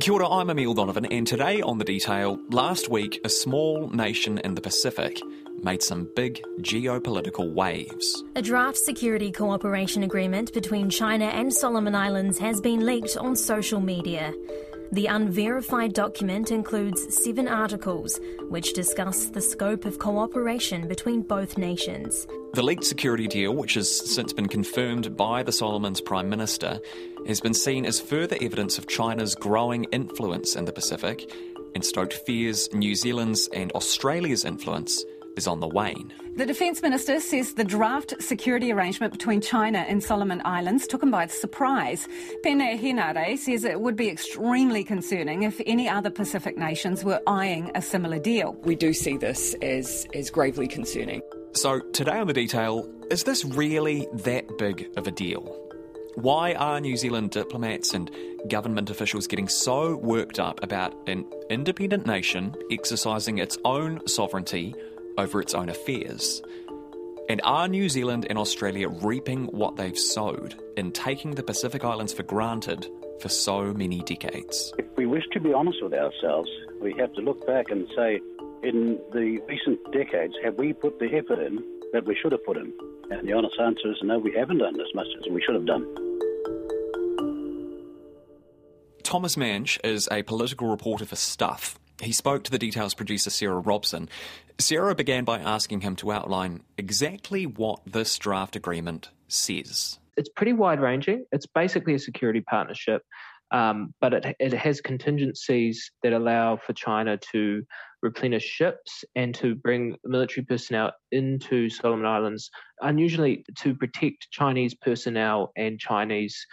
Kia ora, I'm Emile Donovan, and today on The Detail, last week, a small nation in the Pacific made some big geopolitical waves. A draft security cooperation agreement between China and Solomon Islands has been leaked on social media. The unverified document includes seven articles which discuss the scope of cooperation between both nations. The leaked security deal, which has since been confirmed by the Solomons Prime Minister, has been seen as further evidence of China's growing influence in the Pacific and stoked fears New Zealand's and Australia's influence is on the wane. The Defence Minister says the draft security arrangement between China and Solomon Islands took him by surprise. Peeni Henare says it would be extremely concerning if any other Pacific nations were eyeing a similar deal. We do see this as, as gravely concerning. So, today on The Detail, is this really that big of a deal? Why are New Zealand diplomats and government officials getting so worked up about an independent nation exercising its own sovereignty over its own affairs? And are New Zealand and Australia reaping what they've sowed in taking the Pacific Islands for granted for so many decades? If we wish to be honest with ourselves, we have to look back and say, in the recent decades, have we put the effort in that we should have put in? And the honest answer is no, we haven't done as much as we should have done. Thomas Manch is a political reporter for Stuff. He spoke to the Details producer Sarah Robson. Sarah began by asking him to outline exactly what this draft agreement says. It's pretty wide ranging. It's basically a security partnership, um, but it, it has contingencies that allow for China to replenish ships and to bring military personnel into Solomon Islands, unusually to protect Chinese personnel and Chinese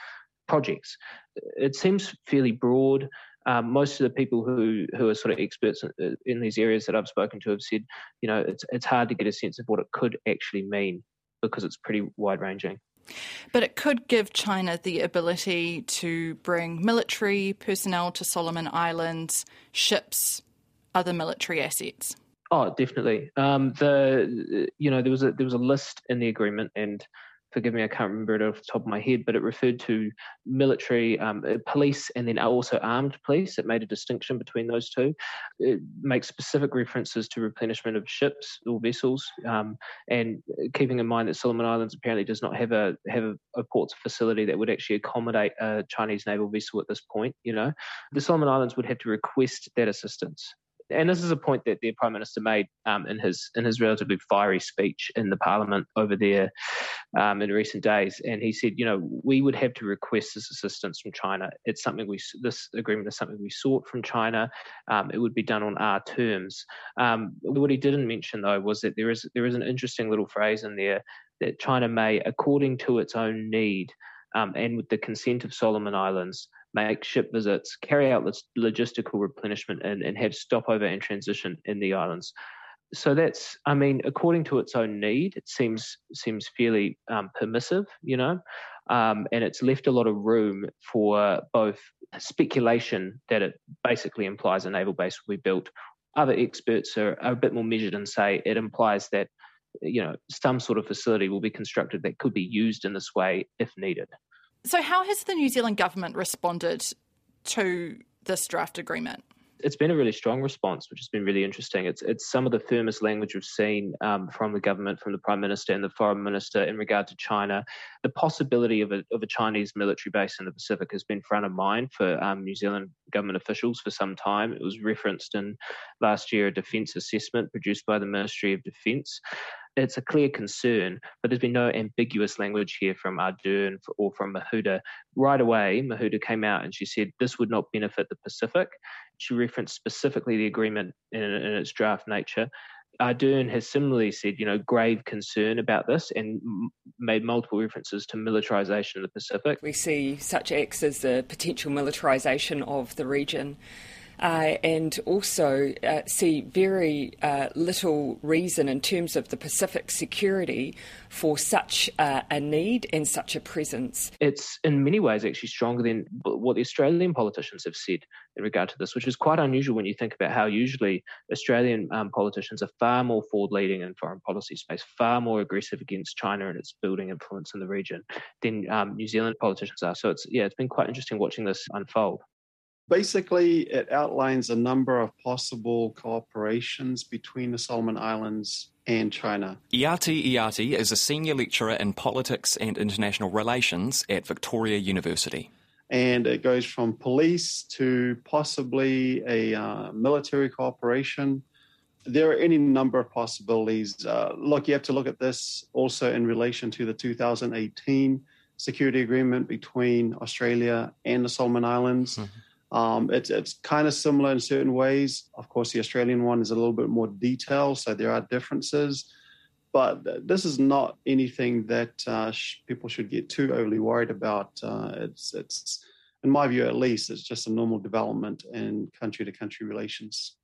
projects. It seems fairly broad. Um, most of the people who, who are sort of experts in, in, these areas that I've spoken to have said, you know, it's it's hard to get a sense of what it could actually mean because it's pretty wide ranging. But it could give China the ability to bring military personnel to Solomon Islands, ships, other military assets. Oh, definitely. Um, the you know there was a there was a list in the agreement, and forgive me, I can't remember it off the top of my head, but it referred to military, um, uh, police, and then also armed police. It made a distinction between those two. It makes specific references to replenishment of ships or vessels, um, and keeping in mind that Solomon Islands apparently does not have a have a, a ports facility that would actually accommodate a Chinese naval vessel at this point. You know, the Solomon Islands would have to request that assistance and this is a point that their prime minister made um, in his in his relatively fiery speech in the parliament over there um, in recent days. And he said, you know, we would have to request this assistance from China. It's something we this agreement is something we sought from China. Um, it would be done on our terms. Um, what he didn't mention though was that there is there is an interesting little phrase in there that China may, according to its own need. Um, and with the consent of Solomon Islands, make ship visits, carry out logistical replenishment, and, and have stopover and transition in the islands. So that's, I mean, according to its own need, it seems seems fairly um, permissive, you know, um, and it's left a lot of room for both speculation that it basically implies a naval base will be built. Other experts are, are a bit more measured and say it implies that you know some sort of facility will be constructed that could be used in this way if needed. So, how has the New Zealand government responded to this draft agreement? It's been a really strong response, which has been really interesting. It's it's some of the firmest language we've seen um, from the government, from the prime minister and the foreign minister in regard to China. The possibility of a of a Chinese military base in the Pacific has been front of mind for um, New Zealand government officials for some time. It was referenced in last year a defence assessment produced by the Ministry of Defence it's a clear concern, but there's been no ambiguous language here from Ardern or from Mahuta. Right away, Mahuta came out and she said this would not benefit the Pacific. She referenced specifically the agreement in, in its draft nature. Ardern has similarly said, you know, grave concern about this and m- made multiple references to militarization of the Pacific. We see such acts as the potential militarization of the region uh, and also uh, see very uh, little reason in terms of the Pacific security for such a need and such a presence. It's in many ways actually stronger than what the Australian politicians have said in regard to this, which is quite unusual when you think about how usually Australian um, politicians are far more forward leading in foreign policy space, far more aggressive against China and its building influence in the region than um, New Zealand politicians are. So it's yeah, it's been quite interesting watching this unfold. Basically, it outlines a number of possible cooperations between the Solomon Islands and China. Iati Iati is a senior lecturer in politics and international relations at Victoria University. And it goes from police to possibly a uh, military cooperation. There are any number of possibilities. Uh, look, you have to look at this also in relation to the 2018 security agreement between Australia and the Solomon Islands. Mm-hmm. Um, it's it's kind of similar in certain ways. Of course, the Australian one is a little bit more detailed, so there are differences. But this is not anything that uh, sh- people should get too overly worried about. Uh, it's it's in my view, at least, it's just a normal development in country to country relations.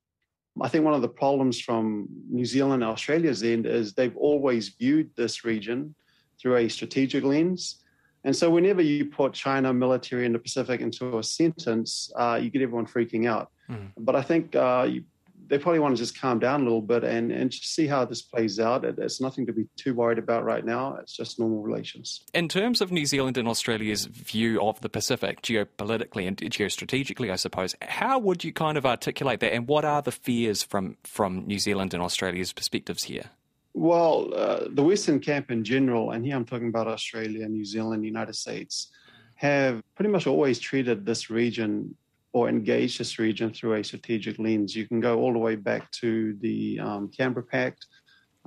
I think one of the problems from New Zealand and Australia's end is they've always viewed this region through a strategic lens and so, whenever you put China military in the Pacific into a sentence, uh, you get everyone freaking out. Mm. But I think uh, you, they probably want to just calm down a little bit and, and just see how this plays out. It, it's nothing to be too worried about right now. It's just normal relations. In terms of New Zealand and Australia's view of the Pacific, geopolitically and geostrategically, I suppose, how would you kind of articulate that? And what are the fears from, from New Zealand and Australia's perspectives here? Well, uh, the Western camp in general, and here I'm talking about Australia, New Zealand, United States, have pretty much always treated this region or engaged this region through a strategic lens. You can go all the way back to the um, Canberra Pact,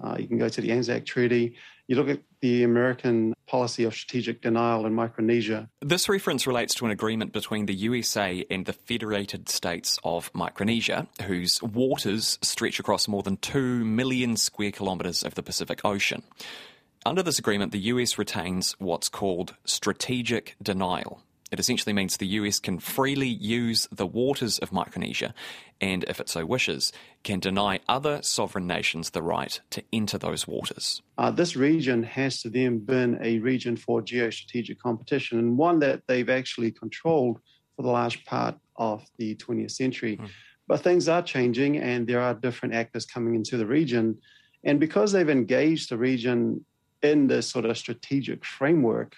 uh, you can go to the Anzac Treaty. You look at the American policy of strategic denial in Micronesia. This reference relates to an agreement between the USA and the Federated States of Micronesia, whose waters stretch across more than 2 million square kilometres of the Pacific Ocean. Under this agreement, the US retains what's called strategic denial. It essentially means the US can freely use the waters of Micronesia and, if it so wishes, can deny other sovereign nations the right to enter those waters. Uh, this region has to then been a region for geostrategic competition and one that they've actually controlled for the large part of the 20th century. Mm. But things are changing and there are different actors coming into the region. And because they've engaged the region in this sort of strategic framework,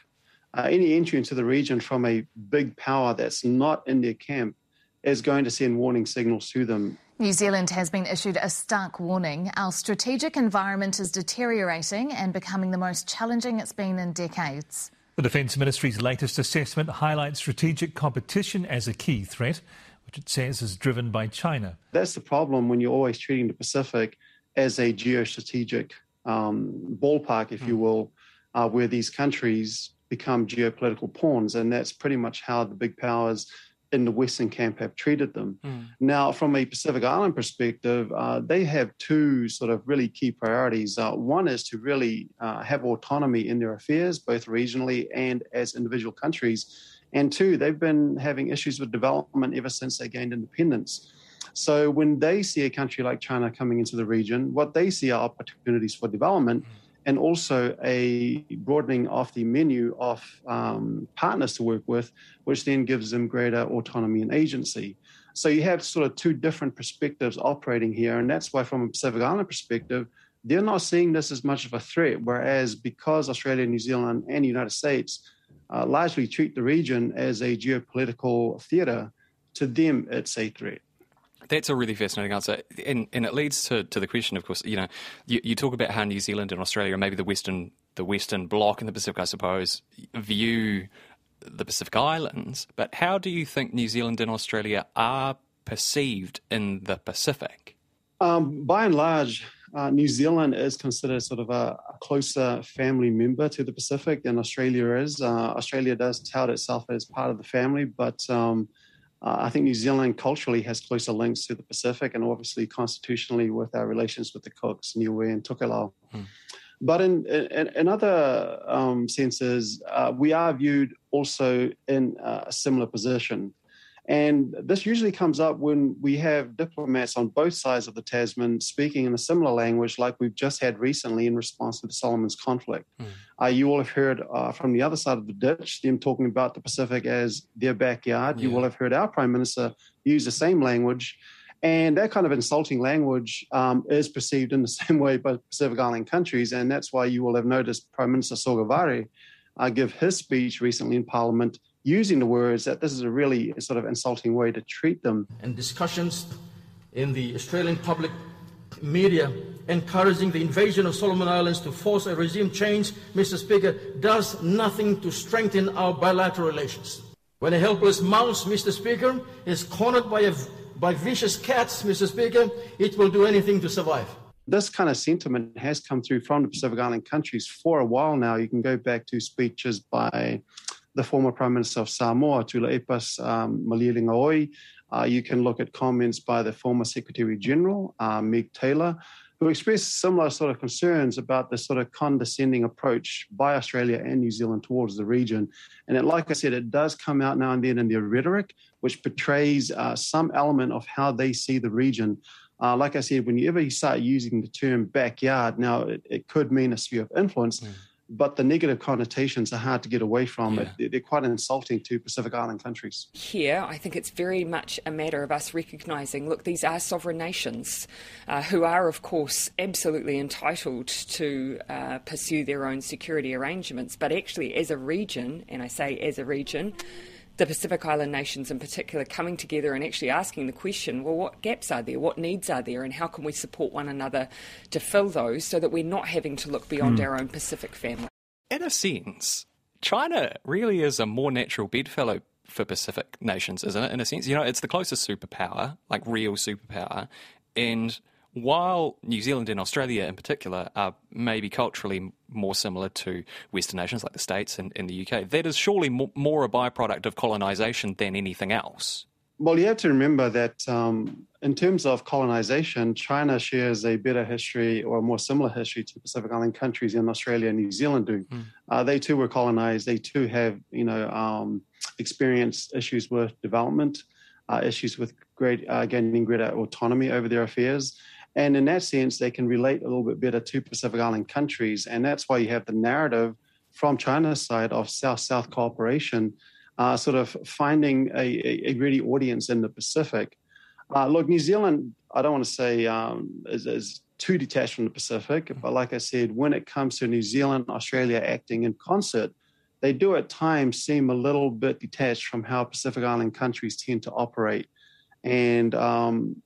uh, any entry into the region from a big power that's not in their camp is going to send warning signals to them. New Zealand has been issued a stark warning. Our strategic environment is deteriorating and becoming the most challenging it's been in decades. The Defence Ministry's latest assessment highlights strategic competition as a key threat, which it says is driven by China. That's the problem when you're always treating the Pacific as a geostrategic um, ballpark, if mm. you hmm. will, uh, where these countries become geopolitical pawns. And that's pretty much how the big powers in the Western camp have treated them. Mm. Now, from a Pacific Island perspective, uh, they have two sort of really key priorities. Uh, one is to really uh, have autonomy in their affairs, both regionally and as individual countries. And two, they've been having issues with development ever since they gained independence. So when they see a country like China coming into the region, what they see are opportunities for development. Mm and also a broadening of the menu of um, partners to work with, which then gives them greater autonomy and agency. So you have sort of two different perspectives operating here, and that's why, from a Pacific Island perspective, they're not seeing this as much of a threat. Whereas because Australia, New Zealand, and the United States uh, largely treat the region as a geopolitical theater, to them it's a threat. That's a really fascinating answer, and and it leads to, to the question. Of course, you know, you, you talk about how New Zealand and Australia, and maybe the Western the Western Bloc and the Pacific, I suppose, view the Pacific Islands. But how do you think New Zealand and Australia are perceived in the Pacific? Um, by and large, uh, New Zealand is considered sort of a, a, closer family member to the Pacific than Australia is. Uh, Australia does tout itself as part of the family, but um, uh, I think New Zealand culturally has closer links to the Pacific and obviously constitutionally with our relations with the Cooks, Niue, and Tokelau. Hmm. But in, in, in other um, senses, uh, we are viewed also in a similar position. And this usually comes up when we have diplomats on both sides of the Tasman speaking in a similar language, like we've just had recently in response to the Solomon's conflict. Mm. Uh, you will have heard uh, from the other side of the ditch them talking about the Pacific as their backyard. Yeah. You will have heard our Prime Minister use the same language. And that kind of insulting language um, is perceived in the same way by Pacific Island countries. And that's why you will have noticed Prime Minister Sogavare uh, give his speech recently in Parliament using the words that this is a really sort of insulting way to treat them. And discussions in the Australian public media encouraging the invasion of Solomon Islands to force a regime change, Mr. Speaker, does nothing to strengthen our bilateral relations. When a helpless mouse, Mr. Speaker, is cornered by, a, by vicious cats, Mr. Speaker, it will do anything to survive. This kind of sentiment has come through from the Pacific Island countries for a while now. You can go back to speeches by the former Prime Minister of Samoa, Tulaipas um, Malielegaoi. Uh, you can look at comments by the former Secretary General, uh, Meg Taylor, who expressed similar sort of concerns about the sort of condescending approach by Australia and New Zealand towards the region. And it, like I said, it does come out now and then in their rhetoric, which portrays uh, some element of how they see the region. Uh, like I said, whenever you start using the term backyard, now it, it could mean a sphere of influence. Mm but the negative connotations are hard to get away from. Yeah. They're quite insulting to Pacific Island countries. Here, I think it's very much a matter of us recognising look, these are sovereign nations uh, who are, of course, absolutely entitled to uh, pursue their own security arrangements, but actually, as a region, and I say as a region, the Pacific Island nations in particular coming together and actually asking the question well, what gaps are there? What needs are there? And how can we support one another to fill those so that we're not having to look beyond mm. our own Pacific family? In a sense, China really is a more natural bedfellow for Pacific nations, isn't it? In a sense, you know, it's the closest superpower, like real superpower. And while New Zealand and Australia in particular are maybe culturally more similar to Western nations like the States and, and the UK, that is surely more, more a byproduct of colonisation than anything else. Well, you have to remember that um, in terms of colonization, China shares a better history or a more similar history to Pacific Island countries than Australia and New Zealand do. Mm. Uh, they too were colonized. They too have, you know, um, experienced issues with development, uh, issues with great uh, gaining greater autonomy over their affairs. And in that sense, they can relate a little bit better to Pacific Island countries. And that's why you have the narrative from China's side of South South cooperation, uh, sort of finding a, a, ready audience in the Pacific. Uh, look, New Zealand, I don't want to say um, is, is, too detached from the Pacific, but like I said, when it comes to New Zealand, Australia acting in concert, they do at times seem a little bit detached from how Pacific Island countries tend to operate. And um,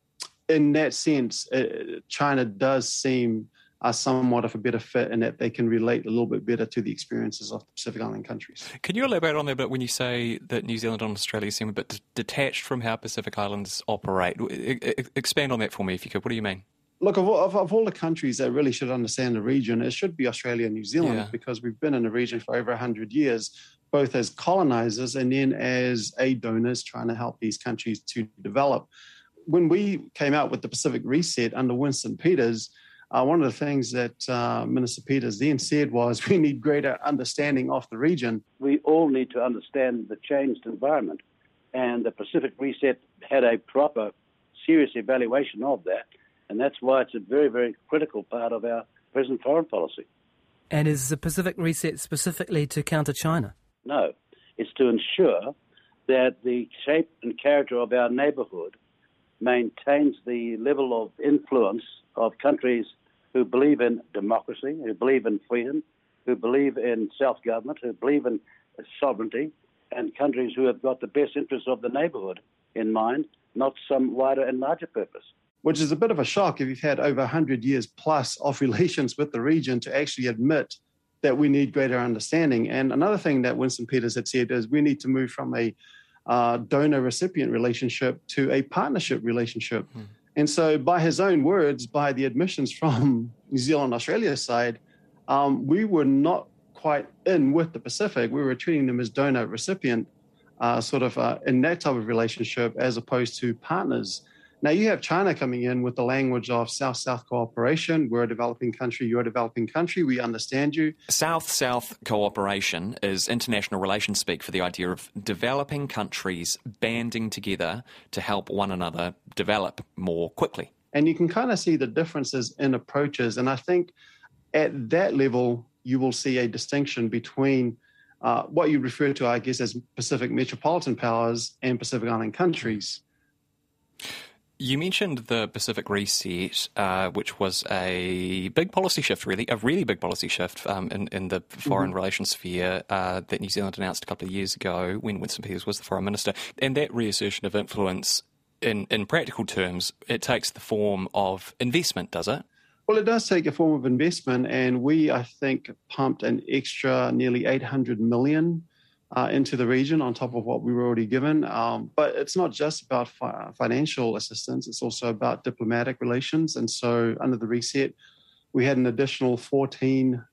in that sense, uh, China does seem uh, somewhat of a better fit in that they can relate a little bit better to the experiences of the Pacific Island countries. Can you elaborate on that a bit when you say that New Zealand and Australia seem a bit d- detached from how Pacific Islands operate? I- I- expand on that for me if you could. What do you mean? Look, of, of, of, all the countries that really should understand the region, it should be Australia and New Zealand yeah. because we've been in the region for over 100 years, both as colonizers and then as aid donors trying to help these countries to develop when we came out with the Pacific Reset under Winston Peters, uh, one of the things that uh, Minister Peters then said was we need greater understanding of the region. We all need to understand the changed environment, and the Pacific Reset had a proper, serious evaluation of that, and that's why it's a very, very critical part of our present foreign policy. And is the Pacific Reset specifically to counter China? No, it's to ensure that the shape and character of our neighbourhood maintains the level of influence of countries who believe in democracy, who believe in freedom, who believe in self government, who believe in sovereignty, and countries who have got the best interests of the neighborhood in mind, not some wider and larger purpose. Which is a bit of a shock if you've had over 100 years plus of relations with the region to actually admit that we need greater understanding. And another thing that Winston Peters had said is we need to move from a uh, donor recipient relationship to a partnership relationship. Mm. And so, by his own words, by the admissions from New Zealand, Australia side, um, we were not quite in with the Pacific. We were treating them as donor recipient, uh, sort of uh, in that type of relationship, as opposed to partners. Now you have China coming in with the language of South-South cooperation. We're a developing country. You're a developing country. We understand you. South-South cooperation is international relations speak for the idea of developing countries banding together to help one another develop more quickly. And you can kind of see the differences in approaches. And I think at that level, you will see a distinction between uh, what you refer to, I guess, as Pacific metropolitan powers and Pacific Island countries. You mentioned the Pacific Reset, uh, which was a big policy shift, really, a really big policy shift um, in, in the foreign mm-hmm. relations sphere uh, that New Zealand announced a couple of years ago when Winston Peters was the foreign minister. And that reassertion of influence, in, in practical terms, it takes the form of investment, does it? Well, it does take a form of investment, and we, I think, pumped an extra nearly 800 million uh, into the region on top of what we were already given. Um, but it's not just about fi- financial assistance, it's also about diplomatic relations. And so, under the reset, we had an additional 14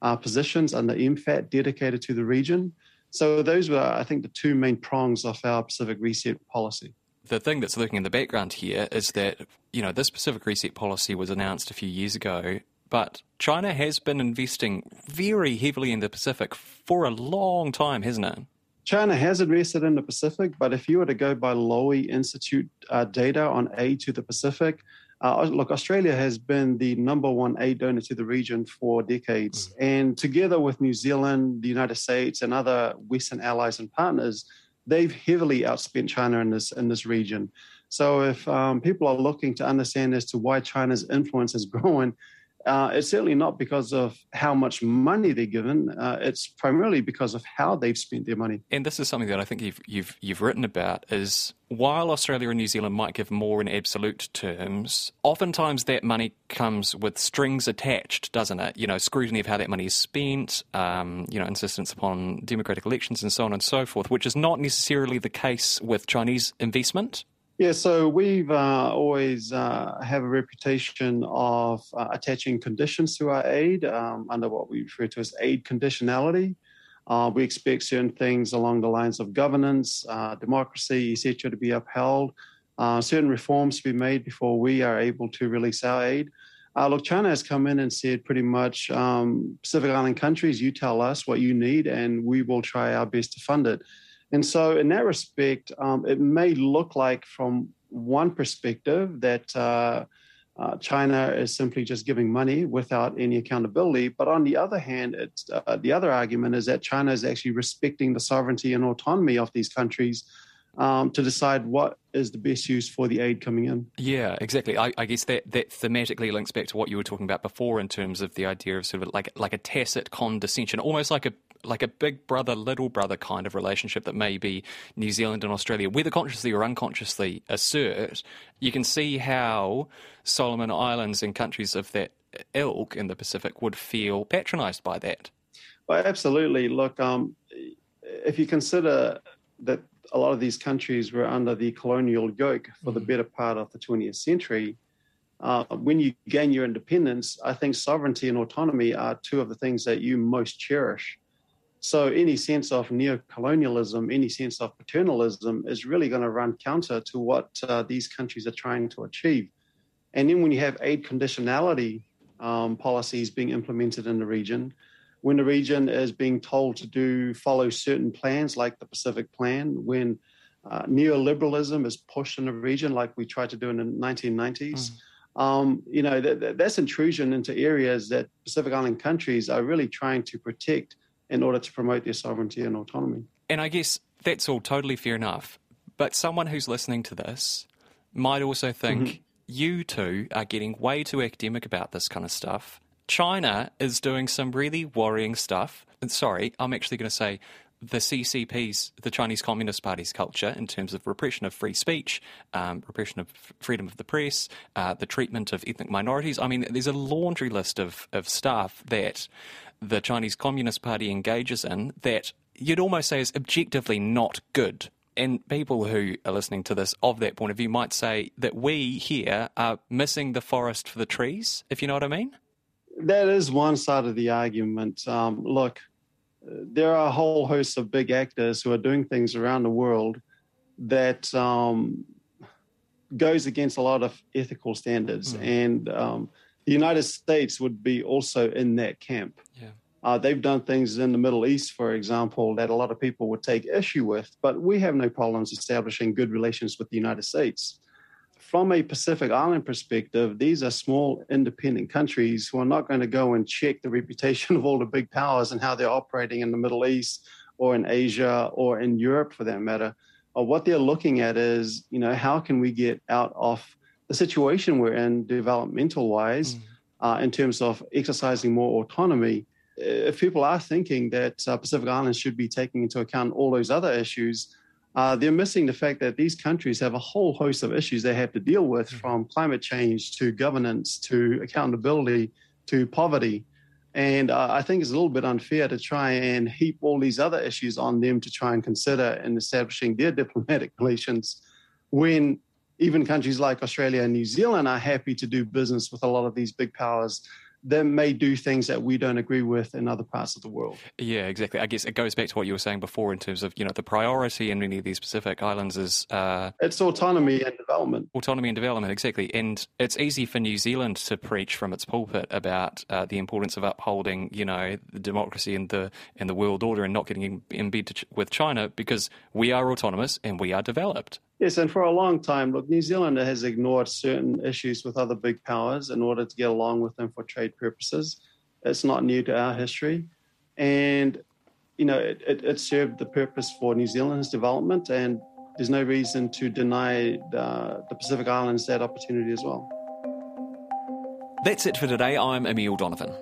uh, positions under MFAT dedicated to the region. So, those were, I think, the two main prongs of our Pacific Reset policy. The thing that's lurking in the background here is that, you know, this Pacific Reset policy was announced a few years ago but China has been investing very heavily in the Pacific for a long time, hasn't it? China has invested in the Pacific, but if you were to go by Lowy Institute uh, data on aid to the Pacific, uh, look, Australia has been the number one aid donor to the region for decades. Mm. And together with New Zealand, the United States, and other Western allies and partners, they've heavily outspent China in this in this region. So if um, people are looking to understand as to why China's influence is growing, uh, it's certainly not because of how much money they're given. Uh, it's primarily because of how they've spent their money. And this is something that I think you've you've you've written about is while Australia and New Zealand might give more in absolute terms, oftentimes that money comes with strings attached, doesn't it? You know, scrutiny of how that money is spent, um, you know, insistence upon democratic elections and so on and so forth, which is not necessarily the case with Chinese investment. Yeah, so we've uh, always uh, have a reputation of uh, attaching conditions to our aid um, under what we refer to as aid conditionality. Uh, we expect certain things along the lines of governance, uh, democracy, etc., to be upheld. Uh, certain reforms to be made before we are able to release our aid. look, China has come in and said pretty much um, Pacific Island countries, you tell us what you need, and we will try our best to fund it. And so, in that respect, um, it may look like, from one perspective, that uh, uh, China is simply just giving money without any accountability. But on the other hand, uh, the other argument is that China is actually respecting the sovereignty and autonomy of these countries um, to decide what is the best use for the aid coming in. Yeah, exactly. I, I, guess that, that thematically links back to what you were talking about before in terms of the idea of sort of like like a tacit condescension, almost like a like a big brother little brother kind of relationship that maybe New Zealand and Australia, whether consciously or unconsciously, assert. You can see how Solomon Islands and countries of that ilk in the Pacific would feel patronised by that. Well, absolutely. Look, um, if you consider that a lot of these countries were under the colonial yoke for the mm. better part of the 20th century. Uh, when you gain your independence, I think sovereignty and autonomy are two of the things that you most cherish. So, any sense of neo-colonialism, any sense of paternalism is really going to run counter to what uh, these countries are trying to achieve. And then, when you have aid conditionality um, policies being implemented in the region, when the region is being told to do follow certain plans like the Pacific Plan, when uh, neoliberalism is pushed in the region like we tried to do in the 1990s. Mm. Um, you know, that, that's intrusion into areas that Pacific Island countries are really trying to protect in order to promote their sovereignty and autonomy. And I guess that's all totally fair enough. But someone who's listening to this might also think mm-hmm. you two are getting way too academic about this kind of stuff. China is doing some really worrying stuff. And sorry, I'm actually going to say the CCP's, the Chinese Communist Party's culture in terms of repression of free speech, um, repression of freedom of the press, uh, the treatment of ethnic minorities. I mean, there's a laundry list of, of stuff that the Chinese Communist Party engages in that you'd almost say is objectively not good. And people who are listening to this of that point of view might say that we here are missing the forest for the trees, if you know what I mean that is one side of the argument. Um, look, there are a whole host of big actors who are doing things around the world that um, goes against a lot of ethical standards, mm. and um, the United States would be also in that camp. Yeah. Uh, they've done things in the Middle East, for example, that a lot of people would take issue with, but we have no problems establishing good relations with the United States from a Pacific Island perspective, these are small independent countries who are not going to go and check the reputation of all the big powers and how they're operating in the Middle East or in Asia or in Europe for that matter. uh, what they're looking at is, you know, how can we get out of the situation we're in developmental wise mm. uh, in terms of exercising more autonomy? If people are thinking that uh, Pacific Islands should be taking into account all those other issues, uh, they're missing the fact that these countries have a whole host of issues they have to deal with, mm. from climate change to governance to accountability to poverty. And uh, I think it's a little bit unfair to try and heap all these other issues on them to try and consider in establishing their diplomatic relations when even countries like Australia and New Zealand are happy to do business with a lot of these big powers that may do things that we don't agree with in other parts of the world. Yeah, exactly. I guess it goes back to what you were saying before in terms of you know the priority in many of these Pacific islands is uh, it's autonomy and development. Autonomy and development, exactly. And it's easy for New Zealand to preach from its pulpit about uh, the importance of upholding you know the democracy and the and the world order and not getting in, in bed with China because we are autonomous and we are developed. Yes, and for a long time, look, New Zealand has ignored certain issues with other big powers in order to get along with them for trade purposes. It's not new to our history. And, you know, it, it, it served the purpose for New Zealand's development, and there's no reason to deny the, the Pacific Islands that opportunity as well. That's it for today. I'm Emile Donovan.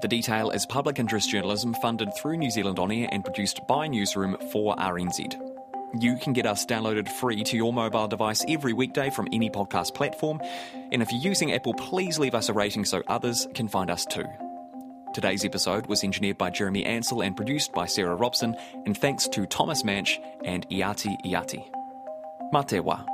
The Detail is public interest journalism funded through New Zealand On Air and produced by Newsroom for RNZ. You can get us downloaded free to your mobile device every weekday from any podcast platform. And if you're using Apple, please leave us a rating so others can find us too. Today's episode was engineered by Jeremy Ansell and produced by Sarah Robson, and thanks to Thomas Manch and Iati Iati. Matewa.